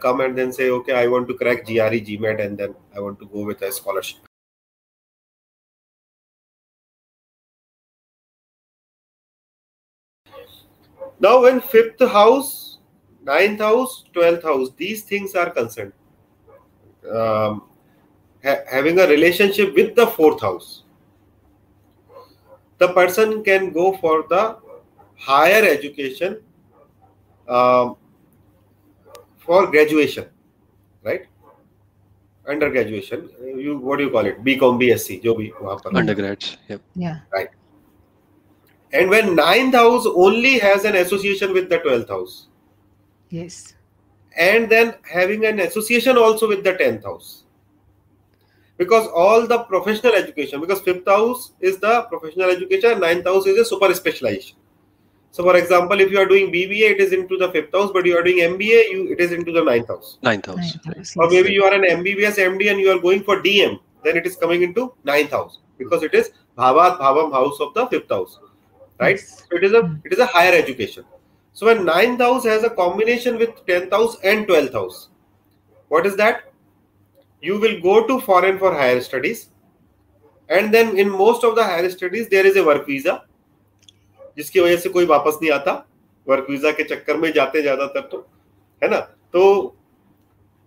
come and then say, okay, I want to crack GRE, GMAT, and then I want to go with a scholarship. Now, when fifth house, ninth house, twelfth house, these things are concerned, um, ha- having a relationship with the fourth house, the person can go for the higher education um, for graduation, right? Under graduation, you what do you call it? BCom, BSc, joby, bhi undergrads. Yep. Yeah. Right. And when ninth house only has an association with the twelfth house. Yes. And then having an association also with the tenth house. Because all the professional education, because fifth house is the professional education, ninth house is a super specialization so for example if you are doing bba it is into the fifth house but you are doing mba you it is into the ninth house. Ninth house. Ninth house, or maybe you are an mbbs md and you are going for dm then it is coming into ninth house because it is bhavat bhavam house of the fifth house right? Yes. so it is a it is a higher education. So when ninth house has a combination with 10th house and 12th house what is that? You will go to foreign for higher studies and then in most of the higher studies there is a work visa जिसकी वजह से कोई वापस नहीं आता work visa के चक्कर में जाते ज़्यादातर तो है ना? तो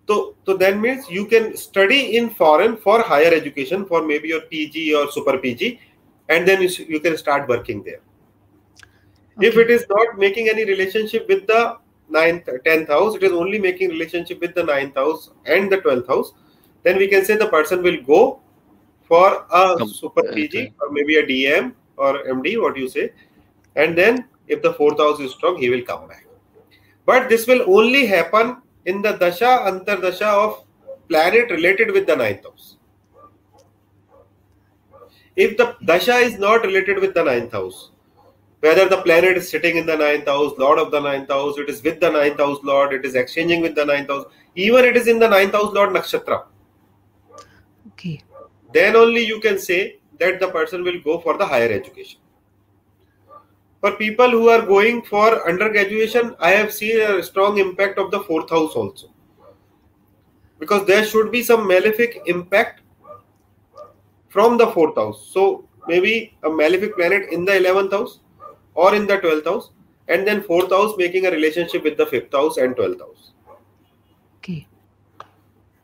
तो तो then means you can study in foreign for higher education for may be your PG और super PG and then you can start working there if it is not making any relationship with the ninth tenth house it is only making relationship with the ninth house and the twelfth house then we can say the person will go for a super PG और may be a DM और M D you say and then if the fourth house is strong he will come back but this will only happen in the dasha antardasha of planet related with the ninth house if the dasha is not related with the ninth house whether the planet is sitting in the ninth house, lord of the ninth house, it is with the ninth house lord, it is exchanging with the ninth house, even it is in the ninth house lord nakshatra, Okay. then only you can say that the person will go for the higher education For people who are going for undergraduation, I have seen a strong impact of the fourth house also. Because there should be some malefic impact from the fourth house. So maybe a malefic planet in the 11th house or in the 12th house, and then fourth house making a relationship with the fifth house and 12th house. Okay.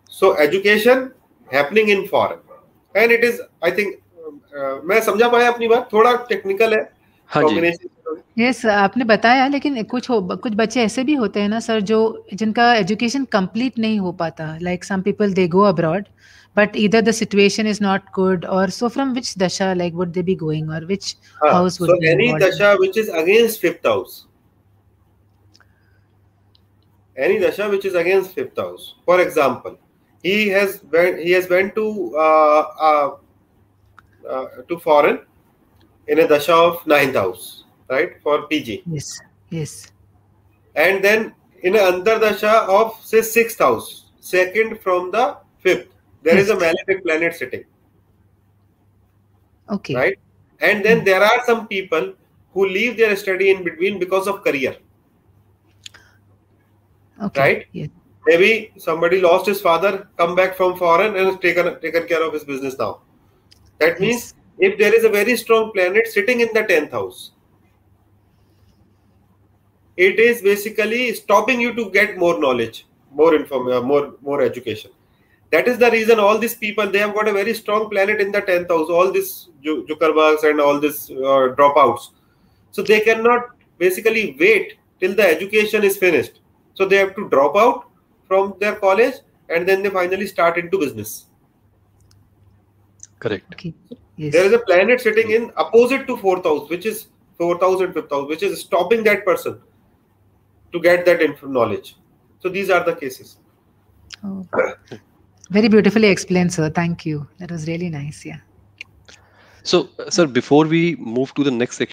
So education happening in foreign, and it is I think uh, मैं समझा पाया अपनी बात थोड़ा technical है हाँ जी। Yes, आपने बताया लेकिन कुछ हो, कुछ बच्चे ऐसे भी होते हैं ना सर जो जिनका एजुकेशन कंप्लीट नहीं हो पाता। Like some people they go abroad but इधर द इज़ नॉट गुड और so from which dasha like would they be going और which house would dasha which is against fifth house any dasha which is against fifth house for example he has he has went to to foreign in a dasha of ninth house, right? For PG. Yes. Yes. And then in the under dasha of say sixth house, second from the fifth, there yes. is a malefic planet sitting. Okay. Right? And then hmm. there are some people who leave their study in between because of career. Okay. Right? Yeah. Maybe somebody lost his father, come back from foreign and has taken taken care of his business now. That yes. means if there is a very strong planet sitting in the 10th house it is basically stopping you to get more knowledge more inform uh, more more education. That is the reason all these people they have got a very strong planet in the 10th house all these zuckerbergs and all these uh, dropouts. So they cannot basically wait till the education is finished. So they have to drop out from their college and then they finally start into business Correct. Okay. Yes. There is a planet sitting in opposite to fourth house, which is fourth house and fifth house, which is stopping that person to get that knowledge. So these are the cases. Oh. Very beautifully explained, sir. Thank you. That was really nice. Yeah. So, sir, before we move to the next section.